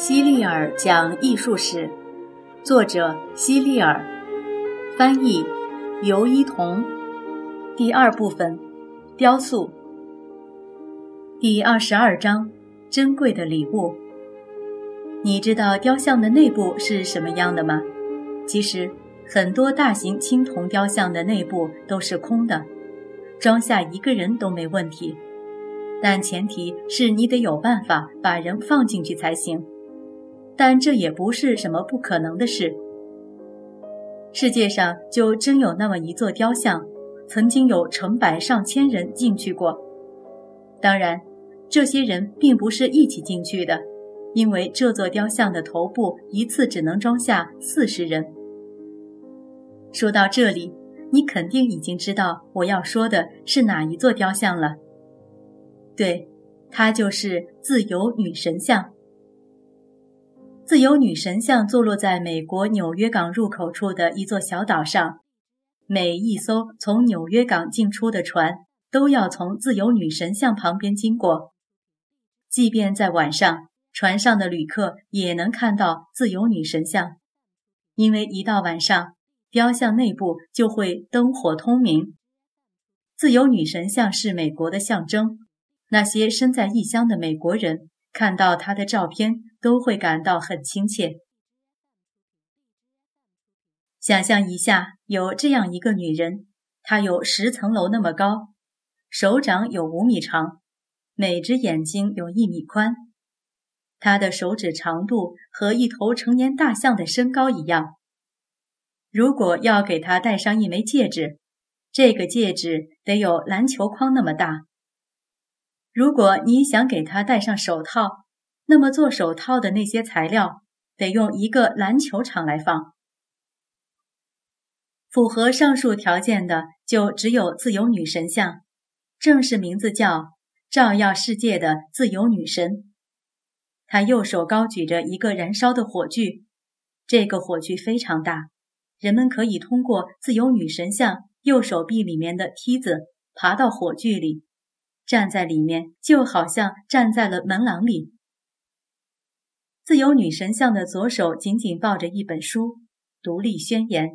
希利尔讲艺术史，作者希利尔，翻译尤一彤。第二部分，雕塑。第二十二章，珍贵的礼物。你知道雕像的内部是什么样的吗？其实，很多大型青铜雕像的内部都是空的，装下一个人都没问题。但前提是你得有办法把人放进去才行。但这也不是什么不可能的事。世界上就真有那么一座雕像，曾经有成百上千人进去过。当然，这些人并不是一起进去的，因为这座雕像的头部一次只能装下四十人。说到这里，你肯定已经知道我要说的是哪一座雕像了。对，它就是自由女神像。自由女神像坐落在美国纽约港入口处的一座小岛上，每一艘从纽约港进出的船都要从自由女神像旁边经过。即便在晚上，船上的旅客也能看到自由女神像，因为一到晚上，雕像内部就会灯火通明。自由女神像是美国的象征，那些身在异乡的美国人。看到她的照片，都会感到很亲切。想象一下，有这样一个女人，她有十层楼那么高，手掌有五米长，每只眼睛有一米宽，她的手指长度和一头成年大象的身高一样。如果要给她戴上一枚戒指，这个戒指得有篮球框那么大。如果你想给他戴上手套，那么做手套的那些材料得用一个篮球场来放。符合上述条件的就只有自由女神像，正式名字叫照耀世界的自由女神。她右手高举着一个燃烧的火炬，这个火炬非常大，人们可以通过自由女神像右手臂里面的梯子爬到火炬里。站在里面，就好像站在了门廊里。自由女神像的左手紧紧抱着一本书，《独立宣言》。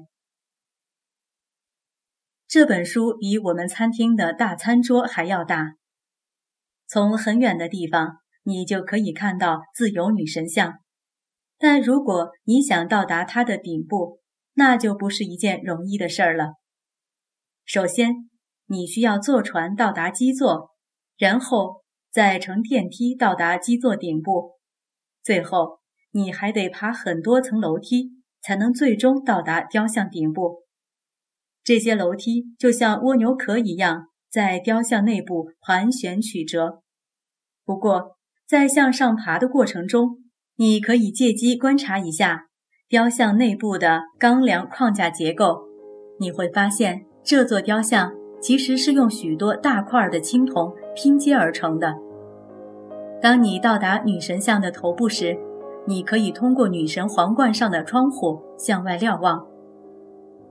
这本书比我们餐厅的大餐桌还要大。从很远的地方，你就可以看到自由女神像。但如果你想到达它的顶部，那就不是一件容易的事儿了。首先，你需要坐船到达基座。然后再乘电梯到达基座顶部，最后你还得爬很多层楼梯，才能最终到达雕像顶部。这些楼梯就像蜗牛壳一样，在雕像内部盘旋曲折。不过，在向上爬的过程中，你可以借机观察一下雕像内部的钢梁框架结构，你会发现这座雕像其实是用许多大块的青铜。拼接而成的。当你到达女神像的头部时，你可以通过女神皇冠上的窗户向外瞭望。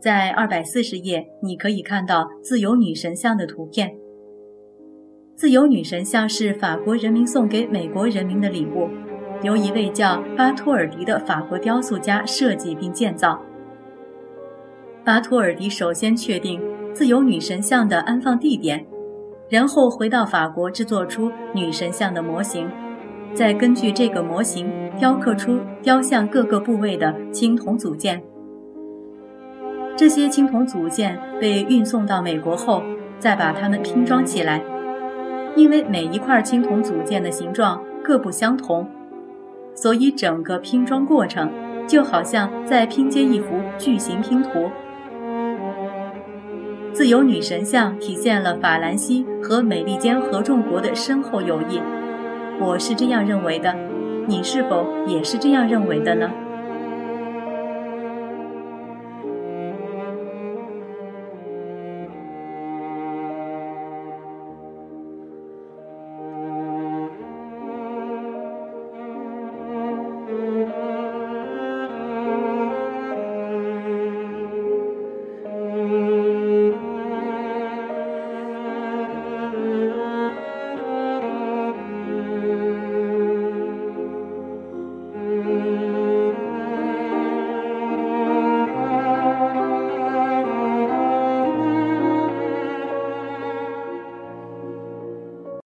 在二百四十页，你可以看到自由女神像的图片。自由女神像是法国人民送给美国人民的礼物，由一位叫巴托尔迪的法国雕塑家设计并建造。巴托尔迪首先确定自由女神像的安放地点。然后回到法国制作出女神像的模型，再根据这个模型雕刻出雕像各个部位的青铜组件。这些青铜组件被运送到美国后，再把它们拼装起来。因为每一块青铜组件的形状各不相同，所以整个拼装过程就好像在拼接一幅巨型拼图。自由女神像体现了法兰西和美利坚合众国的深厚友谊，我是这样认为的，你是否也是这样认为的呢？